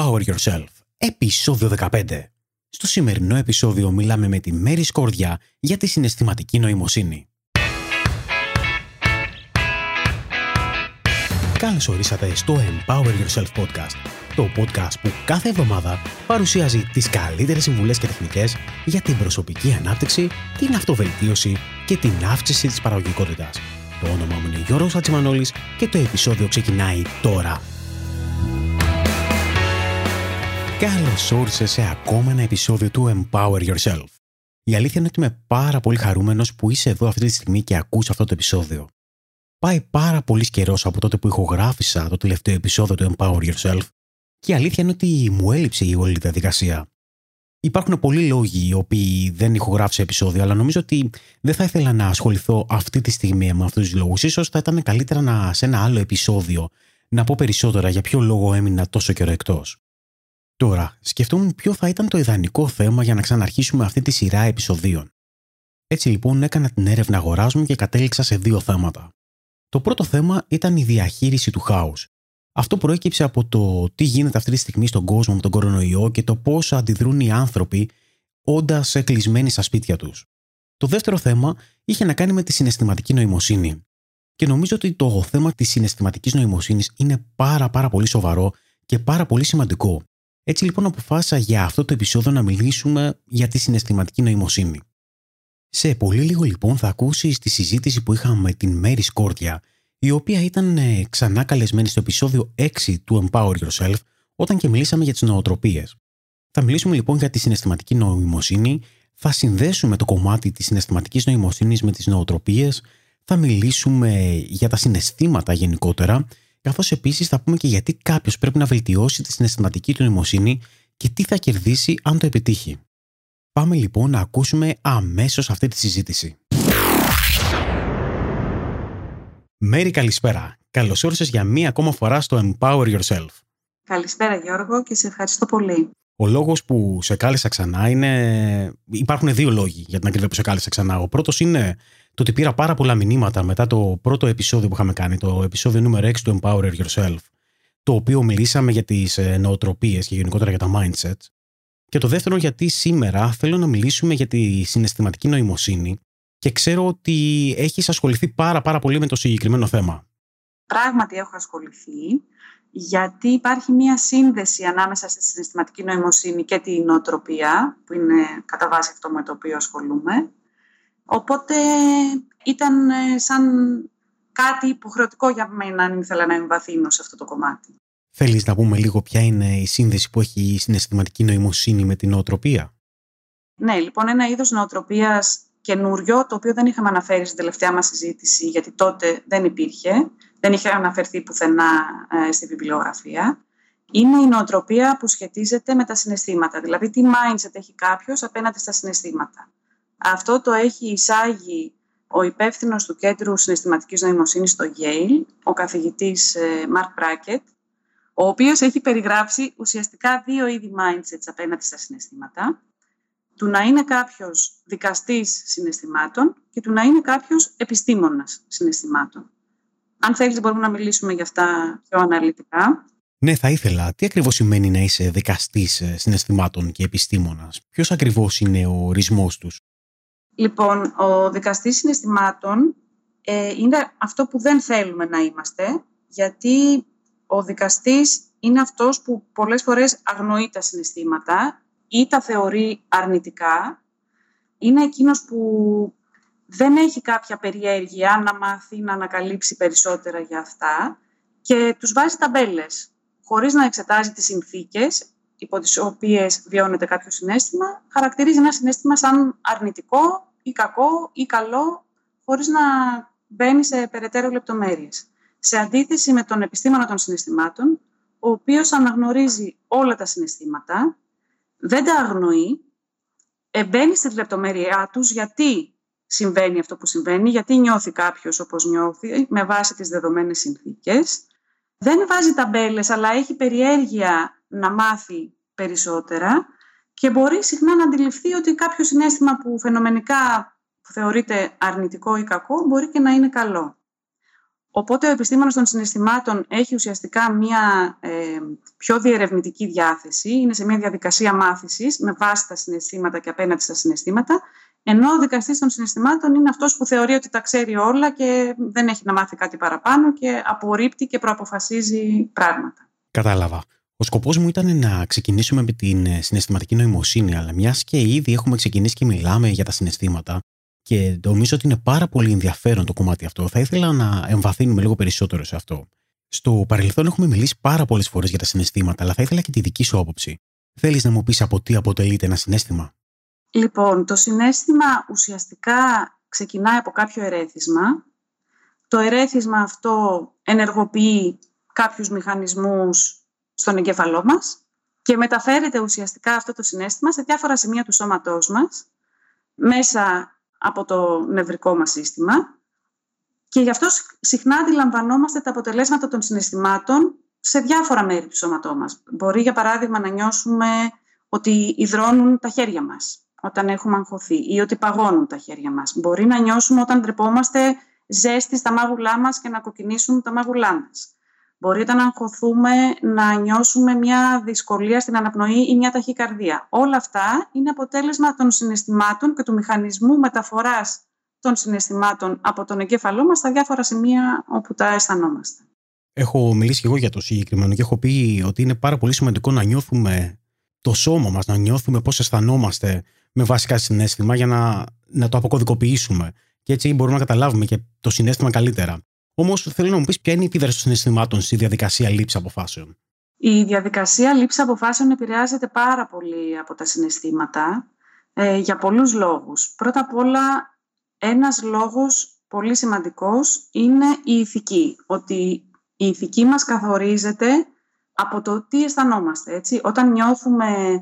Empower Yourself, επεισόδιο 15. Στο σημερινό επεισόδιο μιλάμε με τη Μέρη Σκόρδια για τη συναισθηματική νοημοσύνη. Καλώς ορίσατε στο Empower Yourself Podcast, το podcast που κάθε εβδομάδα παρουσιάζει τις καλύτερες συμβουλές και τεχνικές για την προσωπική ανάπτυξη, την αυτοβελτίωση και την αύξηση της παραγωγικότητας. Το όνομά μου είναι Γιώργος Ατσιμανόλης και το επεισόδιο ξεκινάει τώρα. Καλώς όρισες σε ακόμα ένα επεισόδιο του Empower Yourself. Η αλήθεια είναι ότι είμαι πάρα πολύ χαρούμενος που είσαι εδώ αυτή τη στιγμή και ακούς αυτό το επεισόδιο. Πάει πάρα πολύ καιρός από τότε που ηχογράφησα το τελευταίο επεισόδιο του Empower Yourself και η αλήθεια είναι ότι μου έλειψε η όλη διαδικασία. Υπάρχουν πολλοί λόγοι οι οποίοι δεν ηχογράφησα επεισόδιο, αλλά νομίζω ότι δεν θα ήθελα να ασχοληθώ αυτή τη στιγμή με αυτούς τους λόγους. σω θα ήταν καλύτερα να σε ένα άλλο επεισόδιο να πω περισσότερα για ποιο λόγο έμεινα τόσο καιρό εκτός. Τώρα, σκεφτόμουν ποιο θα ήταν το ιδανικό θέμα για να ξαναρχίσουμε αυτή τη σειρά επεισοδίων. Έτσι λοιπόν έκανα την έρευνα αγοράς μου και κατέληξα σε δύο θέματα. Το πρώτο θέμα ήταν η διαχείριση του χάους. Αυτό προέκυψε από το τι γίνεται αυτή τη στιγμή στον κόσμο με τον κορονοϊό και το πώς αντιδρούν οι άνθρωποι όντας κλεισμένοι στα σπίτια τους. Το δεύτερο θέμα είχε να κάνει με τη συναισθηματική νοημοσύνη. Και νομίζω ότι το θέμα της συναισθηματικής νοημοσύνης είναι πάρα πάρα πολύ σοβαρό και πάρα πολύ σημαντικό. Έτσι λοιπόν αποφάσισα για αυτό το επεισόδιο να μιλήσουμε για τη συναισθηματική νοημοσύνη. Σε πολύ λίγο λοιπόν θα ακούσεις τη συζήτηση που είχαμε με την Μέρη Σκόρτια, η οποία ήταν ε, ξανά καλεσμένη στο επεισόδιο 6 του Empower Yourself, όταν και μιλήσαμε για τις νοοτροπίες. Θα μιλήσουμε λοιπόν για τη συναισθηματική νοημοσύνη, θα συνδέσουμε το κομμάτι της συναισθηματικής νοημοσύνης με τις νοοτροπίες, θα μιλήσουμε για τα συναισθήματα γενικότερα καθώς επίσης θα πούμε και γιατί κάποιος πρέπει να βελτιώσει τη συναισθηματική του νοημοσύνη και τι θα κερδίσει αν το επιτύχει. Πάμε λοιπόν να ακούσουμε αμέσως αυτή τη συζήτηση. Μέρη καλησπέρα. Καλώς όρισες για μία ακόμα φορά στο Empower Yourself. Καλησπέρα Γιώργο και σε ευχαριστώ πολύ. Ο λόγος που σε κάλεσα ξανά είναι. Υπάρχουν δύο λόγοι για την ακρίβεια που σε κάλεσα ξανά. Ο πρώτος είναι το ότι πήρα πάρα πολλά μηνύματα μετά το πρώτο επεισόδιο που είχαμε κάνει, το επεισόδιο νούμερο 6 του Empower Yourself, το οποίο μιλήσαμε για τις ε, νοοτροπίες και γενικότερα για τα mindsets. Και το δεύτερο, γιατί σήμερα θέλω να μιλήσουμε για τη συναισθηματική νοημοσύνη και ξέρω ότι έχεις ασχοληθεί πάρα πάρα πολύ με το συγκεκριμένο θέμα. Πράγματι έχω ασχοληθεί γιατί υπάρχει μία σύνδεση ανάμεσα στη συναισθηματική νοημοσύνη και την νοοτροπία, που είναι κατά βάση αυτό με το οποίο ασχολούμαι. Οπότε ήταν ε, σαν κάτι υποχρεωτικό για μένα αν ήθελα να εμβαθύνω σε αυτό το κομμάτι. Θέλεις να πούμε λίγο ποια είναι η σύνδεση που έχει η συναισθηματική νοημοσύνη με την νοοτροπία; Ναι, λοιπόν ένα είδος νοοτροπίας καινούριο, το οποίο δεν είχαμε αναφέρει στην τελευταία μας συζήτηση, γιατί τότε δεν υπήρχε, δεν είχε αναφερθεί πουθενά ε, στη βιβλιογραφία, είναι η νοοτροπία που σχετίζεται με τα συναισθήματα. Δηλαδή, τι mindset έχει κάποιος απέναντι στα συναισθήματα. Αυτό το έχει εισάγει ο υπεύθυνος του Κέντρου Συναισθηματικής Νοημοσύνης στο Yale, ο καθηγητής Μαρκ ε, Μπράκετ, ο οποίος έχει περιγράψει ουσιαστικά δύο είδη mindsets απέναντι στα συναισθήματα. Του να είναι κάποιος δικαστής συναισθημάτων και του να είναι κάποιος επιστήμονας συναισθημάτων. Αν θέλετε μπορούμε να μιλήσουμε για αυτά πιο αναλυτικά. Ναι, θα ήθελα. Τι ακριβώς σημαίνει να είσαι δικαστής ε, συναισθημάτων και επιστήμονας; Ποιος ακριβώς είναι ο ορισμός τους; Λοιπόν, ο δικαστής συναισθημάτων ε, είναι αυτό που δεν θέλουμε να είμαστε, γιατί ο δικαστής είναι αυτός που πολλές φορές αγνοεί τα συναισθήματα ή τα θεωρεί αρνητικά. Είναι εκείνος που δεν έχει κάποια περιέργεια να μάθει να ανακαλύψει περισσότερα για αυτά και τους βάζει ταμπέλες, χωρίς να εξετάζει τις συνθήκες υπό τις οποίες βιώνεται κάποιο συνέστημα, χαρακτηρίζει ένα συνέστημα σαν αρνητικό ή κακό ή καλό, χωρίς να μπαίνει σε περαιτέρω λεπτομέρειες. Σε αντίθεση με τον επιστήμονα των συναισθημάτων, ο οποίος αναγνωρίζει όλα τα συναισθήματα, δεν τα αγνοεί, μπαίνει στη λεπτομέρειά τους γιατί συμβαίνει αυτό που συμβαίνει, γιατί νιώθει κάποιος όπως νιώθει, με βάση τις δεδομένες συνθήκες. Δεν βάζει ταμπέλες, αλλά έχει περιέργεια να μάθει περισσότερα και μπορεί συχνά να αντιληφθεί ότι κάποιο συνέστημα που φαινομενικά θεωρείται αρνητικό ή κακό μπορεί και να είναι καλό. Οπότε ο επιστήμονας των συναισθημάτων έχει ουσιαστικά μια ε, πιο διερευνητική διάθεση, είναι σε μια διαδικασία μάθησης με βάση τα συναισθήματα και απέναντι στα συναισθήματα, ενώ ο δικαστής των συναισθημάτων είναι αυτός που θεωρεί ότι τα ξέρει όλα και δεν έχει να μάθει κάτι παραπάνω και απορρίπτει και προαποφασίζει πράγματα. Κατάλαβα. Ο σκοπός μου ήταν να ξεκινήσουμε με την ε, συναισθηματική νοημοσύνη, αλλά μιας και ήδη έχουμε ξεκινήσει και μιλάμε για τα συναισθήματα, και νομίζω ότι είναι πάρα πολύ ενδιαφέρον το κομμάτι αυτό. Θα ήθελα να εμβαθύνουμε λίγο περισσότερο σε αυτό. Στο παρελθόν έχουμε μιλήσει πάρα πολλές φορές για τα συναισθήματα, αλλά θα ήθελα και τη δική σου άποψη. Θέλεις να μου πεις από τι αποτελείται ένα συνέστημα; Λοιπόν, το συνέστημα ουσιαστικά ξεκινάει από κάποιο ερέθισμα. Το ερέθισμα αυτό ενεργοποιεί κάποιους μηχανισμούς στον εγκέφαλό μας και μεταφέρεται ουσιαστικά αυτό το συνέστημα σε διάφορα σημεία του σώματός μας μέσα από το νευρικό μας σύστημα και γι' αυτό συχνά αντιλαμβανόμαστε τα αποτελέσματα των συναισθημάτων σε διάφορα μέρη του σώματός μας. Μπορεί, για παράδειγμα, να νιώσουμε ότι υδρώνουν τα χέρια μας όταν έχουμε αγχωθεί ή ότι παγώνουν τα χέρια μας. Μπορεί να νιώσουμε όταν ντρεπόμαστε ζέστη στα μάγουλά μας και να κοκκινήσουν τα μάγουλά μας. Μπορεί όταν αγχωθούμε να νιώσουμε μια δυσκολία στην αναπνοή ή μια ταχυκαρδία. Όλα αυτά είναι αποτέλεσμα των συναισθημάτων και του μηχανισμού μεταφοράς των συναισθημάτων από τον εγκέφαλό μας στα διάφορα σημεία όπου τα αισθανόμαστε. Έχω μιλήσει και εγώ για το συγκεκριμένο και έχω πει ότι είναι πάρα πολύ σημαντικό να νιώθουμε το σώμα μας, να νιώθουμε πώς αισθανόμαστε με βασικά συνέστημα για να, να το αποκωδικοποιήσουμε. Και έτσι μπορούμε να καταλάβουμε και το συνέστημα καλύτερα. Όμως θέλω να μου πεις ποια είναι η επίδραση των συναισθημάτων στη διαδικασία λήψης αποφάσεων. Η διαδικασία λήψης αποφάσεων επηρεάζεται πάρα πολύ από τα συναισθήματα ε, για πολλούς λόγους. Πρώτα απ' όλα, ένας λόγος πολύ σημαντικός είναι η ηθική. Ότι η ηθική μας καθορίζεται από το τι αισθανόμαστε. Έτσι. Όταν νιώθουμε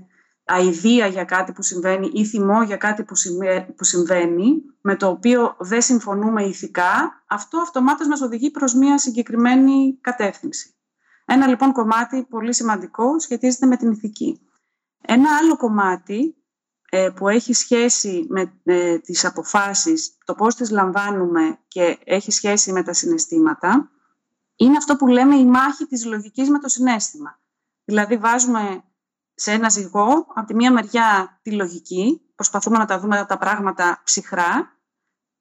αηδία για κάτι που συμβαίνει ή θυμό για κάτι που συμβαίνει, με το οποίο δεν συμφωνούμε ηθικά, αυτό αυτομάτως μας οδηγεί προς μια συγκεκριμένη κατεύθυνση. Ένα λοιπόν κομμάτι πολύ σημαντικό σχετίζεται με την ηθική. Ένα άλλο κομμάτι ε, που έχει σχέση με ε, τις αποφάσεις, το πώς τις λαμβάνουμε και έχει σχέση με τα συναισθήματα, είναι αυτό που λέμε η μάχη της λογικής με το συνέστημα. Δηλαδή βάζουμε σε ένα ζυγό, από τη μία μεριά τη λογική, προσπαθούμε να τα δούμε τα πράγματα ψυχρά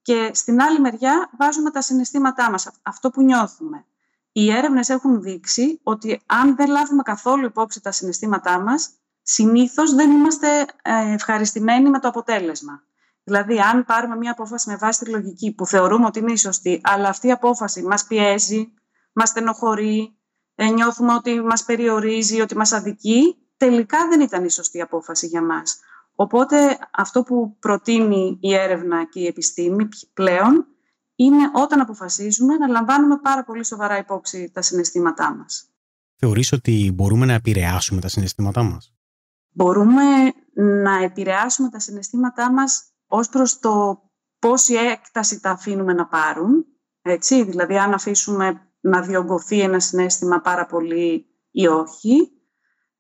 και στην άλλη μεριά βάζουμε τα συναισθήματά μας, αυτό που νιώθουμε. Οι έρευνες έχουν δείξει ότι αν δεν λάβουμε καθόλου υπόψη τα συναισθήματά μας, συνήθως δεν είμαστε ε, ευχαριστημένοι με το αποτέλεσμα. Δηλαδή, αν πάρουμε μια απόφαση με βάση τη λογική που θεωρούμε ότι είναι η σωστή, αλλά αυτή η απόφαση μας πιέζει, μας στενοχωρεί, ε, νιώθουμε ότι μας περιορίζει, ότι μας αδικεί, τελικά δεν ήταν η σωστή απόφαση για μας. Οπότε αυτό που προτείνει η έρευνα και η επιστήμη πλέον είναι όταν αποφασίζουμε να λαμβάνουμε πάρα πολύ σοβαρά υπόψη τα συναισθήματά μας. Θεωρείς ότι μπορούμε να επηρεάσουμε τα συναισθήματά μας; Μπορούμε να επηρεάσουμε τα συναισθήματά μας ως προς το πόση έκταση τα αφήνουμε να πάρουν. Έτσι, δηλαδή αν αφήσουμε να διωγγωθεί ένα συνέστημα πάρα πολύ ή όχι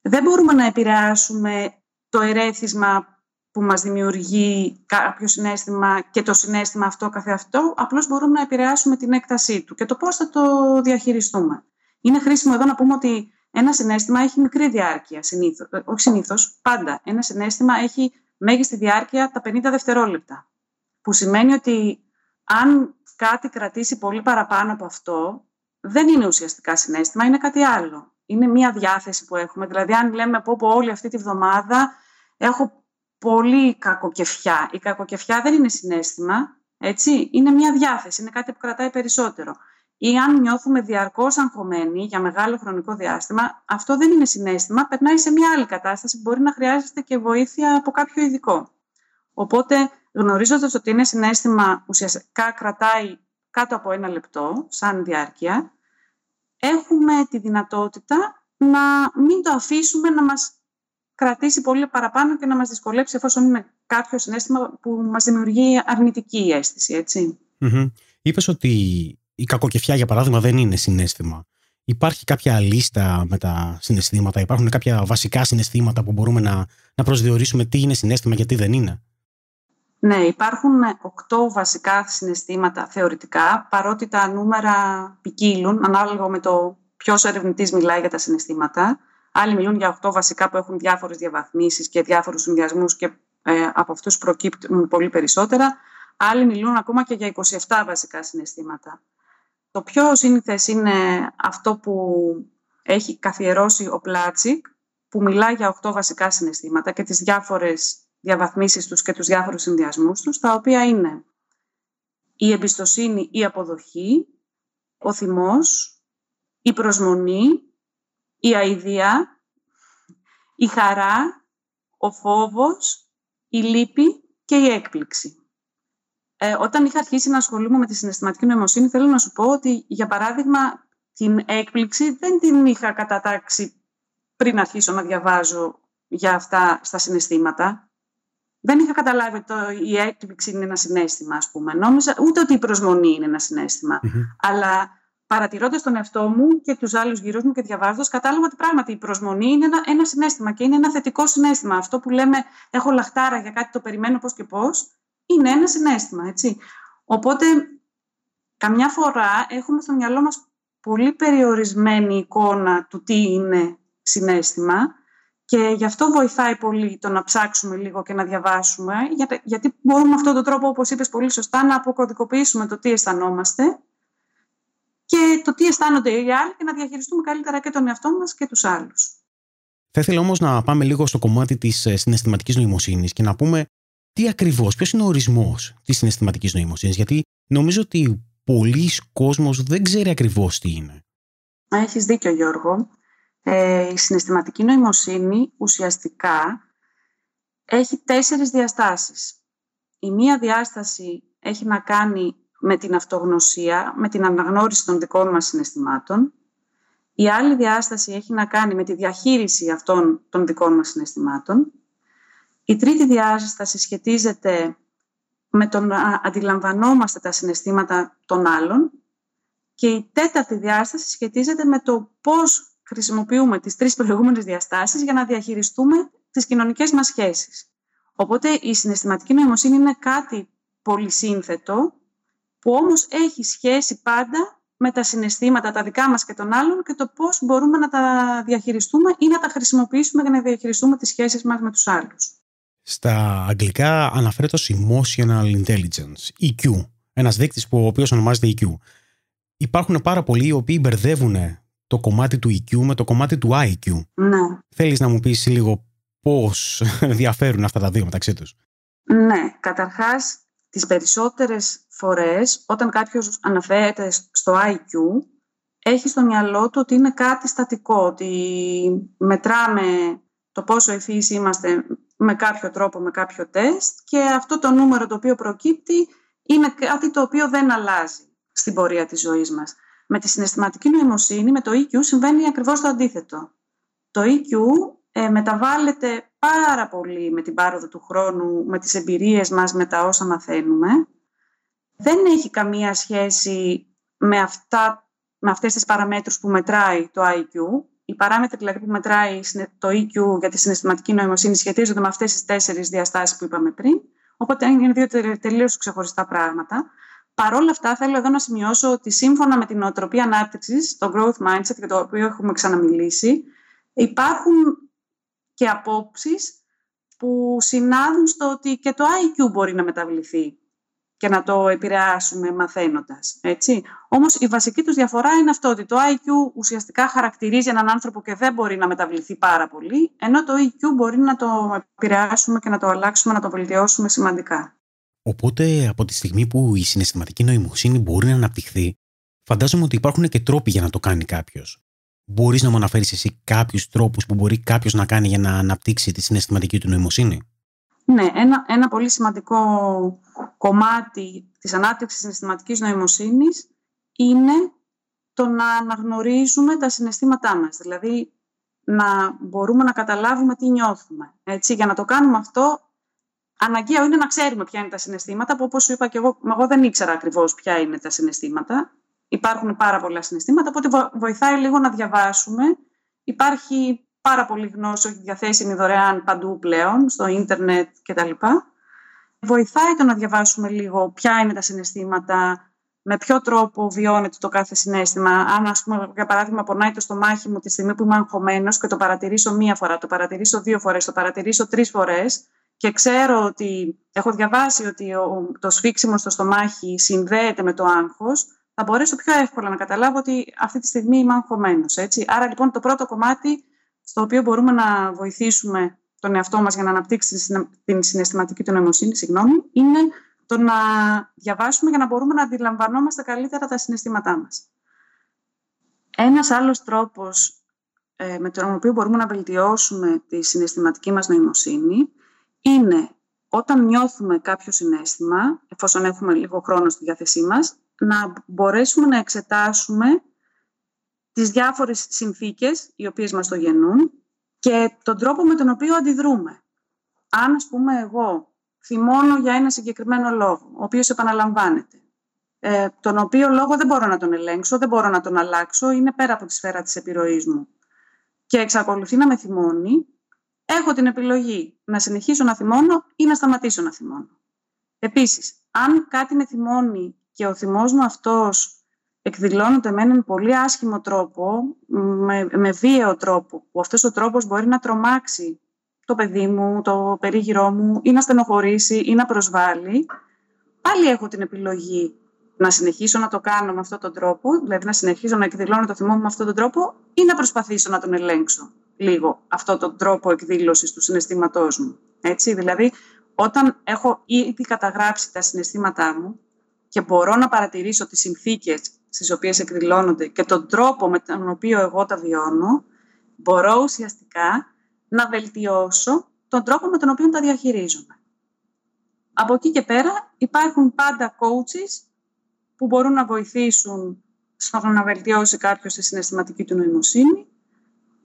δεν μπορούμε να επηρεάσουμε το ερέθισμα που μας δημιουργεί κάποιο συνέστημα και το συνέστημα αυτό καθεαυτό, απλώς μπορούμε να επηρεάσουμε την έκτασή του και το πώς θα το διαχειριστούμε. Είναι χρήσιμο εδώ να πούμε ότι ένα συνέστημα έχει μικρή διάρκεια, συνήθως, ε, όχι συνήθως, πάντα. Ένα συνέστημα έχει μέγιστη διάρκεια τα 50 δευτερόλεπτα, που σημαίνει ότι αν κάτι κρατήσει πολύ παραπάνω από αυτό, δεν είναι ουσιαστικά συνέστημα, είναι κάτι άλλο είναι μία διάθεση που έχουμε. Δηλαδή, αν λέμε πω, πω όλη αυτή τη βδομάδα έχω πολύ κακοκεφιά. Η κακοκεφιά δεν είναι συνέστημα, έτσι. Είναι μία διάθεση, είναι κάτι που κρατάει περισσότερο. Ή αν νιώθουμε διαρκώς αγχωμένοι για μεγάλο χρονικό διάστημα, αυτό δεν είναι συνέστημα, περνάει σε μία άλλη κατάσταση που μπορεί να χρειάζεται και βοήθεια από κάποιο ειδικό. Οπότε, γνωρίζοντας ότι είναι συνέστημα ουσιαστικά κρατάει κάτω από ένα λεπτό, σαν διάρκεια, έχουμε τη δυνατότητα να μην το αφήσουμε να μας κρατήσει πολύ παραπάνω και να μας δυσκολέψει εφόσον είναι κάποιο συνέστημα που μας δημιουργεί αρνητική αίσθηση, έτσι. Mm-hmm. Είπες ότι η κακοκεφιά, για παράδειγμα, δεν είναι συνέστημα. Υπάρχει κάποια λίστα με τα συναισθήματα, υπάρχουν κάποια βασικά συναισθήματα που μπορούμε να, να προσδιορίσουμε τι είναι συνέστημα και τι δεν είναι; Ναι, υπάρχουν οκτώ βασικά συναισθήματα θεωρητικά, παρότι τα νούμερα ποικίλουν ανάλογα με το ποιος ερευνητής μιλάει για τα συναισθήματα. Άλλοι μιλούν για οκτώ βασικά που έχουν διάφορες διαβαθμίσεις και διάφορους συνδυασμούς και ε, από αυτούς προκύπτουν πολύ περισσότερα. Άλλοι μιλούν ακόμα και για 27 βασικά συναισθήματα. Το πιο σύνηθες είναι αυτό που έχει καθιερώσει ο Πλάτσικ, που μιλάει για 8 βασικά συναισθήματα και τις διάφορες διαβαθμίσεις τους και τους διάφορους συνδυασμούς τους, τα οποία είναι η εμπιστοσύνη, η αποδοχή, ο θυμός, η προσμονή, η αηδία, η χαρά, ο φόβος, η λύπη και η έκπληξη. Ε, όταν είχα αρχίσει να ασχολούμαι με τη συναισθηματική νοημοσύνη, θέλω να σου πω ότι, για παράδειγμα, την έκπληξη δεν την είχα κατατάξει πριν αρχίσω να διαβάζω για αυτά στα συναισθήματα. Δεν είχα καταλάβει ότι η έκπληξη είναι ένα συνέστημα, ας πούμε. Νόμιζα ούτε ότι η προσμονή είναι ένα Αλλά παρατηρώντας τον εαυτό μου και τους άλλους γύρω μου και διαβάζοντας, κατάλαβα ότι πράγματι η προσμονή είναι ένα, ένα συνέστημα και είναι ένα θετικό συνέστημα. Αυτό που λέμε έχω λαχτάρα για κάτι το περιμένω πώς και πώς, είναι ένα συνέστημα, έτσι. Οπότε, καμιά φορά έχουμε στο μυαλό μας πολύ περιορισμένη εικόνα του τι είναι συνέστημα και γι' αυτό βοηθάει πολύ το να ψάξουμε λίγο και να διαβάσουμε, γιατί μπορούμε με αυτόν τον τρόπο, όπως είπες πολύ σωστά, να αποκωδικοποιήσουμε το τι αισθανόμαστε και το τι αισθάνονται οι άλλοι και να διαχειριστούμε καλύτερα και τον εαυτό μας και τους άλλους. Θα ήθελα όμως να πάμε λίγο στο κομμάτι της ε, συναισθηματικής νοημοσύνης και να πούμε τι ακριβώς, ποιος είναι ο ορισμός της συναισθηματικής νοημοσύνης, γιατί νομίζω ότι πολλοί κόσμος δεν ξέρει ακριβώς τι είναι. Έχεις δίκιο Γιώργο. Ε, η συναισθηματική νοημοσύνη ουσιαστικά έχει τέσσερις διαστάσεις. Η μία διάσταση έχει να κάνει με την αυτογνωσία, με την αναγνώριση των δικών μας συναισθημάτων. Η άλλη διάσταση έχει να κάνει με τη διαχείριση αυτών των δικών μας συναισθημάτων. Η τρίτη διάσταση σχετίζεται με το να αντιλαμβανόμαστε τα συναισθήματα των άλλων και η τέταρτη διάσταση σχετίζεται με το πώς χρησιμοποιούμε τις τρεις προηγούμενες διαστάσεις για να διαχειριστούμε τις κοινωνικές μας σχέσεις. Οπότε η συναισθηματική νοημοσύνη είναι κάτι πολύ σύνθετο που όμως έχει σχέση πάντα με τα συναισθήματα τα δικά μας και των άλλων και το πώς μπορούμε να τα διαχειριστούμε ή να τα χρησιμοποιήσουμε για να διαχειριστούμε τις σχέσεις μας με τους άλλους. Στα αγγλικά αναφέρεται ως Emotional Intelligence, EQ, ένας δείκτης που ο οποίος ονομάζεται EQ. Υπάρχουν πάρα πολλοί οι οποίοι μπερδεύουν το κομμάτι του EQ με το κομμάτι του IQ. Ναι. Θέλεις να μου πεις λίγο πώς διαφέρουν αυτά τα δύο μεταξύ τους; Ναι, καταρχάς τις περισσότερες φορές όταν κάποιος αναφέρεται στο IQ έχει στο μυαλό του ότι είναι κάτι στατικό, ότι μετράμε το πόσο ευφύης είμαστε με κάποιο τρόπο, με κάποιο τεστ και αυτό το νούμερο το οποίο προκύπτει είναι κάτι το οποίο δεν αλλάζει στην πορεία της ζωής μας. Με τη συναισθηματική νοημοσύνη, με το EQ, συμβαίνει ακριβώς το αντίθετο. Το EQ ε, μεταβάλλεται πάρα πολύ με την πάροδο του χρόνου, με τις εμπειρίες μας, με τα όσα μαθαίνουμε. Δεν έχει καμία σχέση με, αυτά, με αυτές τις παραμέτρους που μετράει το IQ οι παράμετροι δηλαδή, που μετράει το EQ για τη συναισθηματική νοημοσύνη σχετίζονται με αυτές τις τέσσερις διαστάσεις που είπαμε πριν. Οπότε είναι δύο τελείως ξεχωριστά πράγματα. Παρ' όλα αυτά, θέλω εδώ να σημειώσω ότι σύμφωνα με την νοοτροπία ανάπτυξης, το growth mindset, για το οποίο έχουμε ξαναμιλήσει, υπάρχουν και απόψεις που συνάδουν στο ότι και το IQ μπορεί να μεταβληθεί και να το επηρεάσουμε μαθαίνοντας. Έτσι. Όμως η βασική τους διαφορά είναι αυτό ότι το IQ ουσιαστικά χαρακτηρίζει έναν άνθρωπο και δεν μπορεί να μεταβληθεί πάρα πολύ, ενώ το EQ μπορεί να το επηρεάσουμε και να το αλλάξουμε, να το βελτιώσουμε σημαντικά. Οπότε από τη στιγμή που η συναισθηματική νοημοσύνη μπορεί να αναπτυχθεί, φαντάζομαι ότι υπάρχουν και τρόποι για να το κάνει κάποιος. Μπορείς να μου αναφέρεις εσύ κάποιους τρόπους που μπορεί κάποιος να κάνει για να αναπτύξει τη συναισθηματική του νοημοσύνη; Ναι, ένα, ένα πολύ σημαντικό κομμάτι της ανάπτυξης συναισθηματικής νοημοσύνης είναι το να αναγνωρίζουμε τα συναισθήματά μας. Δηλαδή, να μπορούμε να καταλάβουμε τι νιώθουμε. Έτσι, για να το κάνουμε αυτό, αναγκαίο είναι να ξέρουμε ποια είναι τα συναισθήματα, που όπως σου είπα και εγώ, εγώ δεν ήξερα ακριβώς ποια είναι τα συναισθήματα. Υπάρχουν πάρα πολλά συναισθήματα, οπότε βοηθάει λίγο να διαβάσουμε. Υπάρχει πάρα πολύ γνώση, διαθέσιμη δωρεάν παντού πλέον, στο ίντερνετ κτλ. βοηθάει το να διαβάσουμε λίγο ποια είναι τα συναισθήματα, με ποιο τρόπο βιώνεται το κάθε συνέστημα. Αν, ας πούμε, για παράδειγμα, πονάει το στομάχι μου τη στιγμή που είμαι αγχωμένος και το παρατηρήσω μία φορά, το παρατηρήσω δύο φορές, το παρατηρήσω τρεις φορές και ξέρω ότι έχω διαβάσει ότι το σφίξιμο στο στομάχι συνδέεται με το άγχος, θα μπορέσω πιο εύκολα να καταλάβω ότι αυτή τη στιγμή είμαι αγχωμένος. Έτσι. Άρα λοιπόν το πρώτο κομμάτι στο οποίο μπορούμε να βοηθήσουμε τον εαυτό μας για να αναπτύξει την συναισθηματική του νοημοσύνη, συγγνώμη, είναι το να διαβάσουμε για να μπορούμε να αντιλαμβανόμαστε καλύτερα τα συναισθήματά μας. Ένας άλλος τρόπος ε, με τον οποίο μπορούμε να βελτιώσουμε τη συναισθηματική μας νοημοσύνη είναι όταν νιώθουμε κάποιο συνέστημα, εφόσον έχουμε λίγο χρόνο στη διάθεσή μας, να μπορέσουμε να εξετάσουμε τις διάφορες συνθήκες οι οποίες μας το γεννούν και τον τρόπο με τον οποίο αντιδρούμε. Αν, ας πούμε, εγώ θυμώνω για ένα συγκεκριμένο λόγο, ο οποίος επαναλαμβάνεται, ε, τον οποίο λόγο δεν μπορώ να τον ελέγξω, δεν μπορώ να τον αλλάξω, είναι πέρα από τη σφαίρα της επιρροής μου και εξακολουθεί να με θυμώνει, έχω την επιλογή να συνεχίσω να θυμώνω ή να σταματήσω να θυμώνω. Επίσης, αν κάτι με θυμώνει και ο θυμός μου αυτός εκδηλώνεται με έναν πολύ άσχημο τρόπο, με, με βίαιο τρόπο, που αυτός ο τρόπος μπορεί να τρομάξει το παιδί μου, το περίγυρό μου ή να στενοχωρήσει ή να προσβάλλει, πάλι έχω την επιλογή να συνεχίσω να το κάνω με αυτόν τον τρόπο, δηλαδή να συνεχίσω να εκδηλώνω το θυμό μου με αυτόν τον τρόπο ή να προσπαθήσω να τον ελέγξω λίγο αυτόν τον τρόπο εκδήλωσης του συναισθήματός μου. Έτσι, δηλαδή, όταν έχω ήδη καταγράψει τα συναισθήματά μου και μπορώ να παρατηρήσω τις συνθήκες στις οποίες εκδηλώνονται και τον τρόπο με τον οποίο εγώ τα βιώνω, μπορώ ουσιαστικά να βελτιώσω τον τρόπο με τον οποίο τα διαχειρίζομαι. Από εκεί και πέρα υπάρχουν πάντα coaches που μπορούν να βοηθήσουν στο να βελτιώσει κάποιος τη συναισθηματική του νοημοσύνη.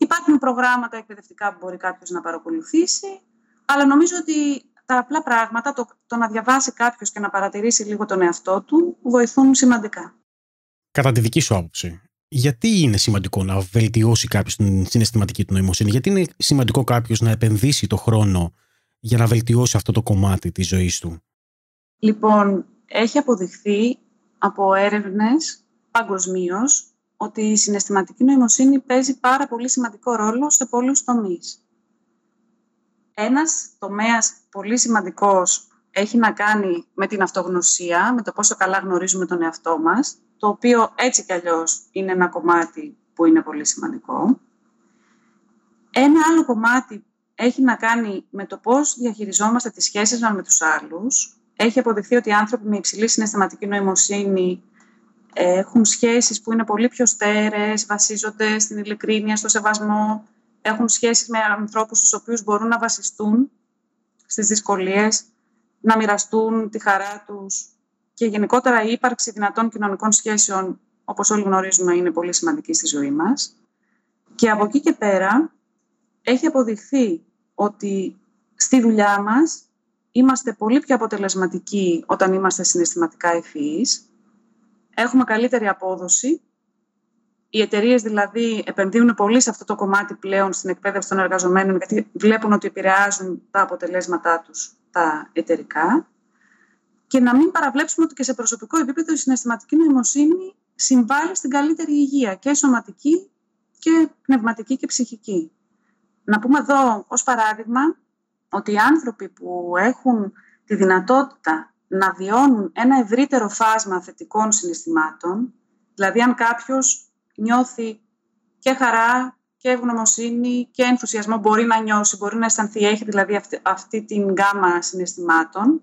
Υπάρχουν προγράμματα εκπαιδευτικά που μπορεί κάποιος να παρακολουθήσει, αλλά νομίζω ότι τα απλά πράγματα, το, το να διαβάσει κάποιος και να παρατηρήσει λίγο τον εαυτό του, βοηθούν σημαντικά. Κατά τη δική σου άποψη, γιατί είναι σημαντικό να βελτιώσει κάποιος την συναισθηματική του νοημοσύνη, γιατί είναι σημαντικό κάποιος να επενδύσει το χρόνο για να βελτιώσει αυτό το κομμάτι της ζωής του; Λοιπόν, έχει αποδειχθεί από έρευνες παγκοσμίως ότι η συναισθηματική νοημοσύνη παίζει πάρα πολύ σημαντικό ρόλο σε πολλούς τομείς. Ένας τομέας πολύ σημαντικός έχει να κάνει με την αυτογνωσία, με το πόσο καλά γνωρίζουμε τον εαυτό μας, το οποίο έτσι κι αλλιώς είναι ένα κομμάτι που είναι πολύ σημαντικό. Ένα άλλο κομμάτι έχει να κάνει με το πώς διαχειριζόμαστε τις σχέσεις μας με τους άλλους. Έχει αποδειχθεί ότι οι άνθρωποι με υψηλή συναισθηματική νοημοσύνη έχουν σχέσεις που είναι πολύ πιο στέρεες, βασίζονται στην ειλικρίνεια, στο σεβασμό, έχουν σχέσεις με ανθρώπους στους οποίους μπορούν να βασιστούν στις δυσκολίες, να μοιραστούν τη χαρά τους και γενικότερα η ύπαρξη δυνατών κοινωνικών σχέσεων, όπως όλοι γνωρίζουμε, είναι πολύ σημαντική στη ζωή μας. Και από εκεί και πέρα έχει αποδειχθεί ότι στη δουλειά μας είμαστε πολύ πιο αποτελεσματικοί όταν είμαστε συναισθηματικά ευφυείς, έχουμε καλύτερη απόδοση οι εταιρείες δηλαδή επενδύουν πολύ σε αυτό το κομμάτι πλέον στην εκπαίδευση των εργαζομένων, γιατί βλέπουν ότι επηρεάζουν τα αποτελέσματά τους τα εταιρικά. Και να μην παραβλέψουμε ότι και σε προσωπικό επίπεδο η συναισθηματική νοημοσύνη συμβάλλει στην καλύτερη υγεία και σωματική και πνευματική και ψυχική. Να πούμε εδώ ως παράδειγμα ότι οι άνθρωποι που έχουν τη δυνατότητα να βιώνουν ένα ευρύτερο φάσμα θετικών συναισθημάτων, δηλαδή αν κάποιος νιώθει και χαρά και ευγνωμοσύνη και ενθουσιασμό μπορεί να νιώσει, μπορεί να αισθανθεί, έχει δηλαδή αυτή, αυτή την γκάμα συναισθημάτων,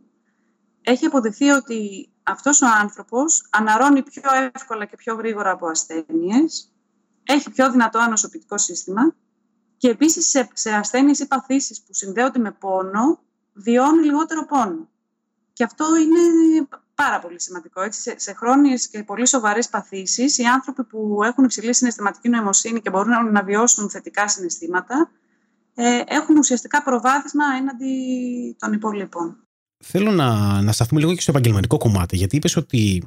έχει αποδειχθεί ότι αυτός ο άνθρωπος αναρώνει πιο εύκολα και πιο γρήγορα από ασθένειες, έχει πιο δυνατό ανοσοποιητικό σύστημα και επίσης σε, σε ασθένειες ή παθήσεις που συνδέονται με πόνο, βιώνει λιγότερο πόνο. Και αυτό είναι πάρα πολύ σημαντικό. Έτσι, σε, σε χρόνιες και πολύ σοβαρές παθήσεις, οι άνθρωποι που έχουν υψηλή συναισθηματική νοημοσύνη και μπορούν να βιώσουν θετικά συναισθήματα, ε, έχουν ουσιαστικά προβάδισμα έναντι των υπολείπων. Θέλω να, να σταθούμε λίγο και στο επαγγελματικό κομμάτι, γιατί είπες ότι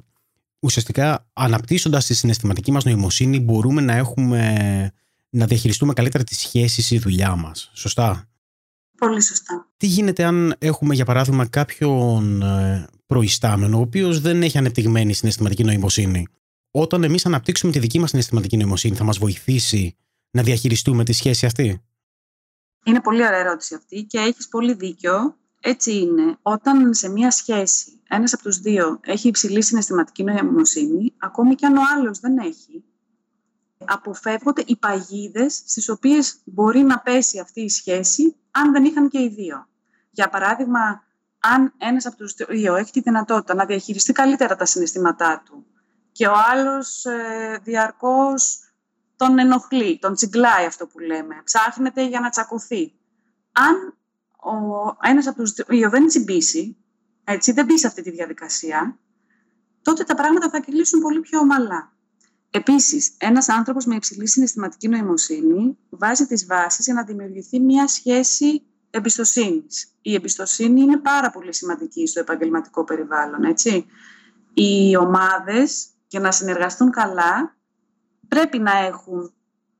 ουσιαστικά αναπτύσσοντας τη συναισθηματική μας νοημοσύνη μπορούμε να έχουμε να διαχειριστούμε καλύτερα τις σχέσεις ή δουλειά μας. Σωστά; Πολύ σωστά. Τι γίνεται αν έχουμε, για παράδειγμα, κάποιον ε, προϊστάμενο, ο οποίος δεν έχει ανεπτυγμένη συναισθηματική νοημοσύνη; Όταν εμείς αναπτύξουμε τη δική μας συναισθηματική νοημοσύνη, θα μας βοηθήσει να διαχειριστούμε τη σχέση αυτή; Είναι πολύ ωραία ερώτηση αυτή και έχεις πολύ δίκιο. Έτσι είναι. Όταν σε μία σχέση ένας από τους δύο έχει υψηλή συναισθηματική νοημοσύνη, ακόμη και αν ο άλλος δεν έχει, αποφεύγονται οι παγίδες στις οποίες μπορεί να πέσει αυτή η σχέση αν δεν είχαν και οι δύο. Για παράδειγμα, αν ένας από τους δύο έχει τη δυνατότητα να διαχειριστεί καλύτερα τα συναισθήματά του και ο άλλος ε, διαρκώς τον ενοχλεί, τον τσιγκλάει αυτό που λέμε, ψάχνεται για να τσακωθεί. Αν ο ένας από τους δύο δεν τσιμπήσει, έτσι, δεν μπει σε αυτή τη διαδικασία, τότε τα πράγματα θα κυλήσουν πολύ πιο ομαλά. Επίσης, ένας άνθρωπος με υψηλή συναισθηματική νοημοσύνη βάζει τις βάσεις για να δημιουργηθεί μια σχέση εμπιστοσύνης. Η εμπιστοσύνη είναι πάρα πολύ σημαντική στο επαγγελματικό περιβάλλον, έτσι. Οι ομάδες για να συνεργαστούν καλά πρέπει να έχουν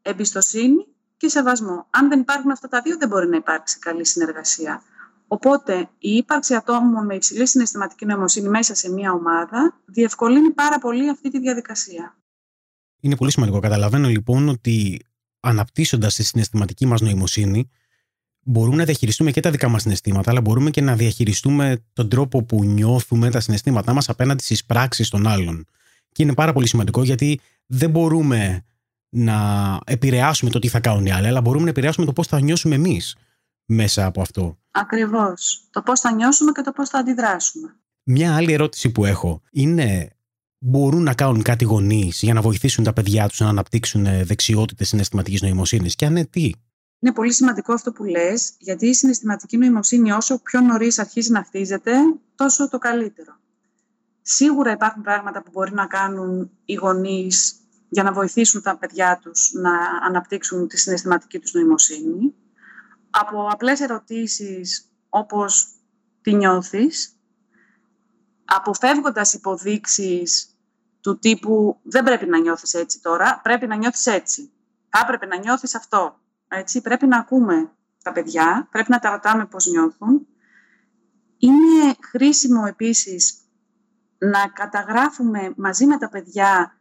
εμπιστοσύνη και σεβασμό. Αν δεν υπάρχουν αυτά τα δύο, δεν μπορεί να υπάρξει καλή συνεργασία. Οπότε, η ύπαρξη ατόμων με υψηλή συναισθηματική νοημοσύνη μέσα σε μια ομάδα διευκολύνει πάρα πολύ αυτή τη διαδικασία. Είναι πολύ σημαντικό. Καταλαβαίνω λοιπόν ότι αναπτύσσοντας τη συναισθηματική μας νοημοσύνη, μπορούμε να διαχειριστούμε και τα δικά μας συναισθήματα, αλλά μπορούμε και να διαχειριστούμε τον τρόπο που νιώθουμε τα συναισθήματά μας απέναντι στις πράξεις των άλλων. Και είναι πάρα πολύ σημαντικό γιατί δεν μπορούμε να επηρεάσουμε το τι θα κάνουν οι άλλοι, αλλά μπορούμε να επηρεάσουμε το πώς θα νιώσουμε εμείς μέσα από αυτό. Ακριβώς. Το πώς θα νιώσουμε και το πώς θα αντιδράσουμε. Μια άλλη ερώτηση που έχω είναι μπορούν να κάνουν κάτι γονείς για να βοηθήσουν τα παιδιά τους να αναπτύξουν δεξιότητες συναισθηματικής νοημοσύνης και αν ναι, τι; Είναι πολύ σημαντικό αυτό που λες, γιατί η συναισθηματική νοημοσύνη όσο πιο νωρίς αρχίζει να χτίζεται, τόσο το καλύτερο. Σίγουρα υπάρχουν πράγματα που μπορεί να κάνουν οι γονείς για να βοηθήσουν τα παιδιά τους να αναπτύξουν τη συναισθηματική τους νοημοσύνη. Από απλές ερωτήσεις όπως τι νιώθεις, αποφεύγοντας υποδείξεις του τύπου δεν πρέπει να νιώθεις έτσι τώρα, πρέπει να νιώθεις έτσι. Θα έπρεπε να νιώθεις αυτό. Έτσι, πρέπει να ακούμε τα παιδιά, πρέπει να τα ρωτάμε πώς νιώθουν. Είναι χρήσιμο επίσης να καταγράφουμε μαζί με τα παιδιά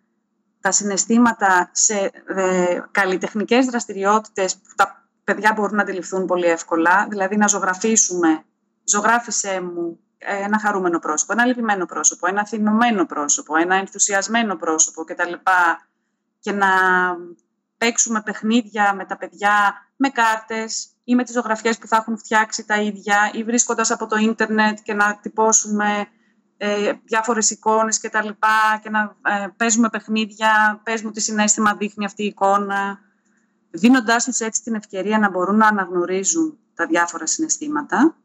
τα συναισθήματα σε ε, καλλιτεχνικές δραστηριότητες που τα παιδιά μπορούν να αντιληφθούν πολύ εύκολα, δηλαδή να ζωγραφίσουμε, ζωγράφισέ μου ένα χαρούμενο πρόσωπο, ένα λυπημένο πρόσωπο, ένα θυμωμένο πρόσωπο, ένα ενθουσιασμένο πρόσωπο κτλ. Και να παίξουμε παιχνίδια με τα παιδιά με κάρτες ή με τις ζωγραφιές που θα έχουν φτιάξει τα ίδια ή βρίσκοντας από το ίντερνετ και να τυπώσουμε ε, διάφορες εικόνες και τα λοιπά και να ε, παίζουμε παιχνίδια, πες μου τι συνέστημα δείχνει αυτή η εικόνα, δίνοντάς τους έτσι την ευκαιρία να μπορούν να αναγνωρίζουν τα διάφορα συναισθήματα.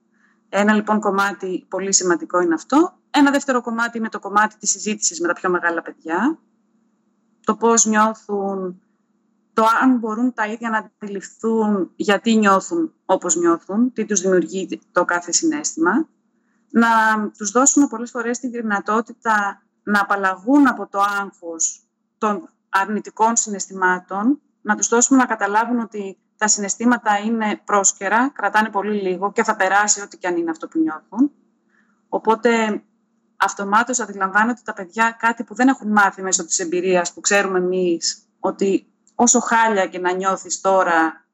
Ένα λοιπόν κομμάτι πολύ σημαντικό είναι αυτό. Ένα δεύτερο κομμάτι είναι το κομμάτι της συζήτησης με τα πιο μεγάλα παιδιά. Το πώς νιώθουν, το αν μπορούν τα ίδια να αντιληφθούν γιατί νιώθουν όπως νιώθουν, τι τους δημιουργεί το κάθε συνέστημα να τους δώσουμε πολλές φορές τη δυνατότητα να απαλλαγούν από το άγχος των αρνητικών συναισθημάτων, να τους δώσουμε να καταλάβουν ότι τα συναισθήματα είναι πρόσκαιρα, κρατάνε πολύ λίγο και θα περάσει ό,τι και αν είναι αυτό που νιώθουν. Οπότε αυτομάτως αντιλαμβάνονται τα παιδιά κάτι που δεν έχουν μάθει μέσω της εμπειρίας που ξέρουμε εμείς ότι όσο χάλια και να νιώθεις τώρα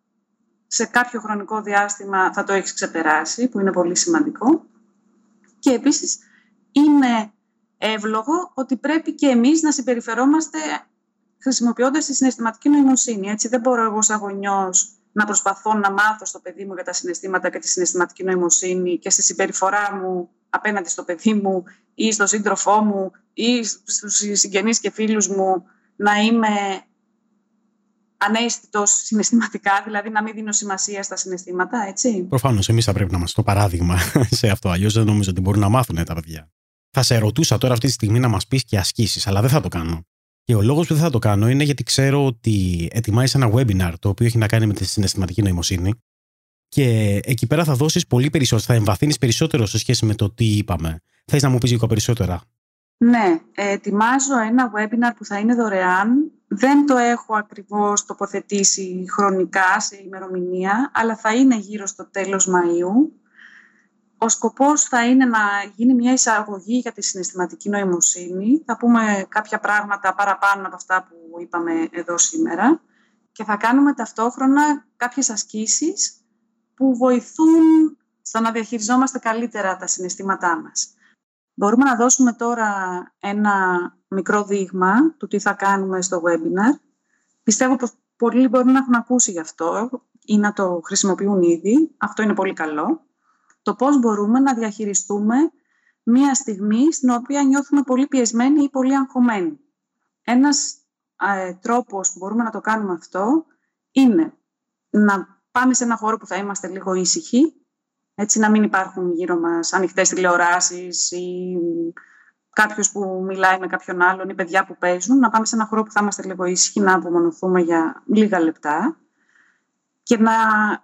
σε κάποιο χρονικό διάστημα θα το έχεις ξεπεράσει, που είναι πολύ σημαντικό. Και επίσης είναι εύλογο ότι πρέπει και εμείς να συμπεριφερόμαστε χρησιμοποιώντας τη συναισθηματική νοημοσύνη. Έτσι δεν μπορώ εγώ σαν γονιός να προσπαθώ να μάθω στο παιδί μου για τα συναισθήματα και τη συναισθηματική νοημοσύνη και στη συμπεριφορά μου απέναντι στο παιδί μου ή στο σύντροφό μου ή στους συγγενείς και φίλους μου να είμαι ανέστητος συναισθηματικά, δηλαδή να μην δίνω σημασία στα συναισθήματα, έτσι. Προφανώς, εμείς θα πρέπει να είμαστε το παράδειγμα σε αυτό. Αλλιώς δεν νομίζω ότι μπορούν να μάθουν τα παιδιά. Θα σε ρωτούσα τώρα αυτή τη στιγμή να μας πεις και ασκήσεις, αλλά δεν θα το κάνω. Και ο λόγος που δεν θα το κάνω είναι γιατί ξέρω ότι ετοιμάζει ένα webinar το οποίο έχει να κάνει με τη συναισθηματική νοημοσύνη. Και εκεί πέρα θα δώσεις πολύ περισσότερο, θα εμβαθύνεις περισσότερο σε σχέση με το τι είπαμε. Θες να μου πεις λίγο περισσότερα; Ναι, ετοιμάζω ένα webinar που θα είναι δωρεάν δεν το έχω ακριβώς τοποθετήσει χρονικά σε ημερομηνία, αλλά θα είναι γύρω στο τέλος Μαΐου. Ο σκοπός θα είναι να γίνει μια εισαγωγή για τη συναισθηματική νοημοσύνη. Θα πούμε κάποια πράγματα παραπάνω από αυτά που είπαμε εδώ σήμερα και θα κάνουμε ταυτόχρονα κάποιες ασκήσεις που βοηθούν στο να διαχειριζόμαστε καλύτερα τα συναισθήματά μας. Μπορούμε να δώσουμε τώρα ένα μικρό δείγμα του τι θα κάνουμε στο webinar. Πιστεύω πως πολλοί μπορεί να έχουν ακούσει γι' αυτό ή να το χρησιμοποιούν ήδη. Αυτό είναι πολύ καλό. Το πώς μπορούμε να διαχειριστούμε μία στιγμή στην οποία νιώθουμε πολύ πιεσμένοι ή πολύ αγχωμένοι. Ένας ε, τρόπος που μπορούμε να το κάνουμε αυτό είναι να πάμε σε ένα χώρο που θα είμαστε λίγο ήσυχοι, έτσι να μην υπάρχουν γύρω μας ανοιχτές τηλεοράσεις ή κάποιος που μιλάει με κάποιον άλλον ή παιδιά που παίζουν, να πάμε σε ένα χώρο που θα είμαστε λίγο ήσυχοι, να απομονωθούμε για λίγα λεπτά και να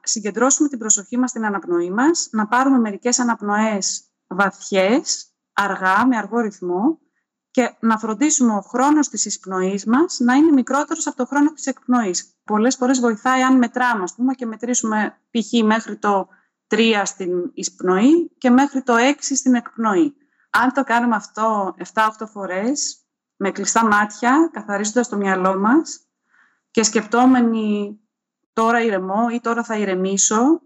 συγκεντρώσουμε την προσοχή μας στην αναπνοή μας, να πάρουμε μερικές αναπνοές βαθιές, αργά, με αργό ρυθμό και να φροντίσουμε ο χρόνος της εισπνοής μας να είναι μικρότερος από το χρόνο της εκπνοής. Πολλές φορές βοηθάει αν μετράμε, ας πούμε, και μετρήσουμε π.χ. μέχρι το 3 στην εισπνοή και μέχρι το 6 στην εκπνοή. Αν το κάνουμε αυτό 7-8 φορές, με κλειστά μάτια, καθαρίζοντας το μυαλό μας και σκεπτόμενοι τώρα ηρεμώ ή τώρα θα ηρεμήσω,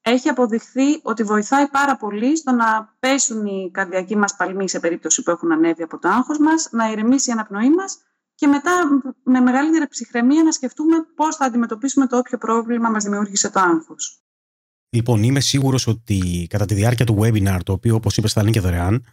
έχει αποδειχθεί ότι βοηθάει πάρα πολύ στο να πέσουν οι καρδιακοί μας παλμοί σε περίπτωση που έχουν ανέβει από το άγχος μας, να ηρεμήσει η αναπνοή μας και μετά με μεγαλύτερη ψυχραιμία να σκεφτούμε πώς θα αντιμετωπίσουμε το όποιο πρόβλημα μας δημιούργησε το άγχος. Λοιπόν, είμαι σίγουρος ότι κατά τη διάρκεια του webinar, το οποίο όπως είπες θα είναι και δωρεάν,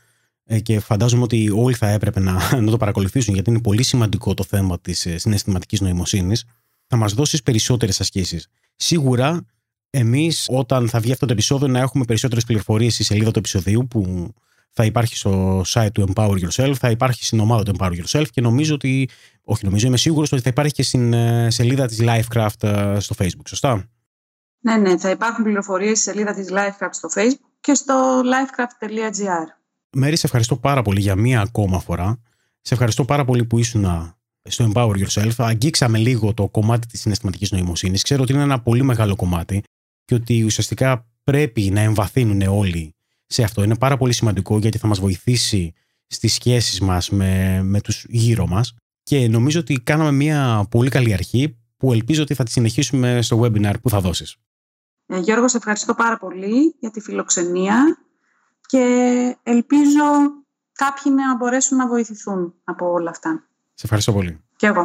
ε, και φαντάζομαι ότι όλοι θα έπρεπε να, να το παρακολουθήσουν, γιατί είναι πολύ σημαντικό το θέμα της ε, συναισθηματικής νοημοσύνης, θα μας δώσεις περισσότερες ασκήσεις. Σίγουρα, εμείς, όταν θα βγει αυτό το επεισόδιο, να έχουμε περισσότερες πληροφορίες στη σελίδα του επεισοδίου που θα υπάρχει στο site του Empower Yourself, θα υπάρχει στην ομάδα του Empower Yourself και νομίζω ότι, όχι νομίζω, είμαι σίγουρος ότι θα υπάρχει και στην ε, σελίδα της Lifecraft στο Facebook. Σωστά; Ναι, ναι, θα υπάρχουν πληροφορίες στη σελίδα της Lifecraft στο Facebook και στο lifecraft.gr. Μέρη, σε ευχαριστώ πάρα πολύ για μία ακόμα φορά. Σε ευχαριστώ πάρα πολύ που ήσουν στο Empower Yourself. Αγγίξαμε λίγο το κομμάτι της συναισθηματικής νοημοσύνης. Ξέρω ότι είναι ένα πολύ μεγάλο κομμάτι και ότι ουσιαστικά πρέπει να εμβαθύνουν όλοι σε αυτό. Είναι πάρα πολύ σημαντικό γιατί θα μας βοηθήσει στις σχέσεις μας με, με τους γύρω μας και νομίζω ότι κάναμε μια πολύ καλή αρχή που ελπίζω ότι θα τη συνεχίσουμε στο webinar που θα δώσεις. Ε, Γιώργο, σε ευχαριστώ πάρα πολύ για τη φιλοξενία και ελπίζω κάποιοι να μπορέσουν να βοηθηθούν από όλα αυτά. Σε ευχαριστώ πολύ. Και εγώ.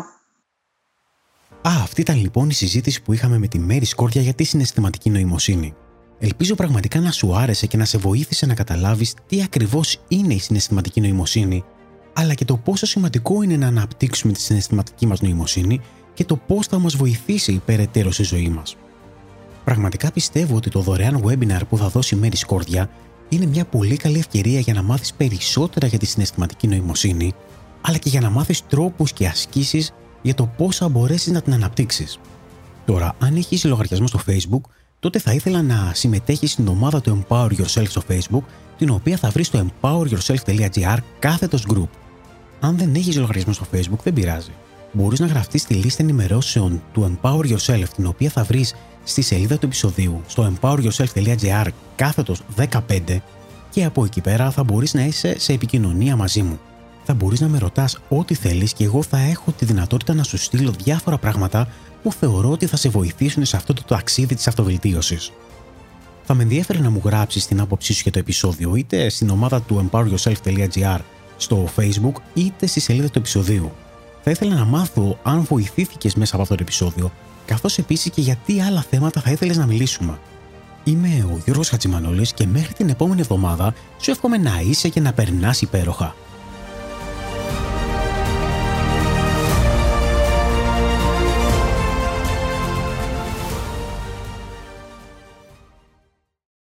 Α, αυτή ήταν λοιπόν η συζήτηση που είχαμε με τη Μέρη Σκόρδια για τη συναισθηματική νοημοσύνη. Ελπίζω πραγματικά να σου άρεσε και να σε βοήθησε να καταλάβεις τι ακριβώς είναι η συναισθηματική νοημοσύνη, αλλά και το πόσο σημαντικό είναι να αναπτύξουμε τη συναισθηματική μας νοημοσύνη και το πώς θα μας βοηθήσει περαιτέρω στη ζωή μας. Πραγματικά πιστεύω ότι το δωρεάν webinar που θα δώσει η Μέρη Σκόρδια είναι μια πολύ καλή ευκαιρία για να μάθεις περισσότερα για τη συναισθηματική νοημοσύνη, αλλά και για να μάθεις τρόπους και ασκήσεις για το πώς θα μπορέσεις να την αναπτύξεις. Τώρα, αν έχεις λογαριασμό στο Facebook, τότε θα ήθελα να συμμετέχεις στην ομάδα του Empower Yourself στο Facebook, την οποία θα βρεις στο empoweryourself.gr κάθετος group. Αν δεν έχεις λογαριασμό στο Facebook, δεν πειράζει. Μπορείς να γραφτείς στη λίστα ενημερώσεων του Empower Yourself, την οποία θα βρεις στη σελίδα του επεισοδίου στο empoweryourself.gr κάθετος 15 και από εκεί πέρα θα μπορείς να είσαι σε επικοινωνία μαζί μου. Θα μπορείς να με ρωτάς ό,τι θέλεις και εγώ θα έχω τη δυνατότητα να σου στείλω διάφορα πράγματα που θεωρώ ότι θα σε βοηθήσουν σε αυτό το ταξίδι της αυτοβελτίωσης. Θα με ενδιαφέρει να μου γράψεις την άποψή σου για το επεισόδιο είτε στην ομάδα του empoweryourself.gr στο facebook είτε στη σελίδα του επεισοδίου. Θα ήθελα να μάθω αν βοηθήθηκες μέσα από αυτό το επεισόδιο καθώς επίσης και για τι άλλα θέματα θα ήθελες να μιλήσουμε. Είμαι ο Γιώργος Χατζημανόλης και μέχρι την επόμενη εβδομάδα σου εύχομαι να είσαι και να περνάς υπέροχα.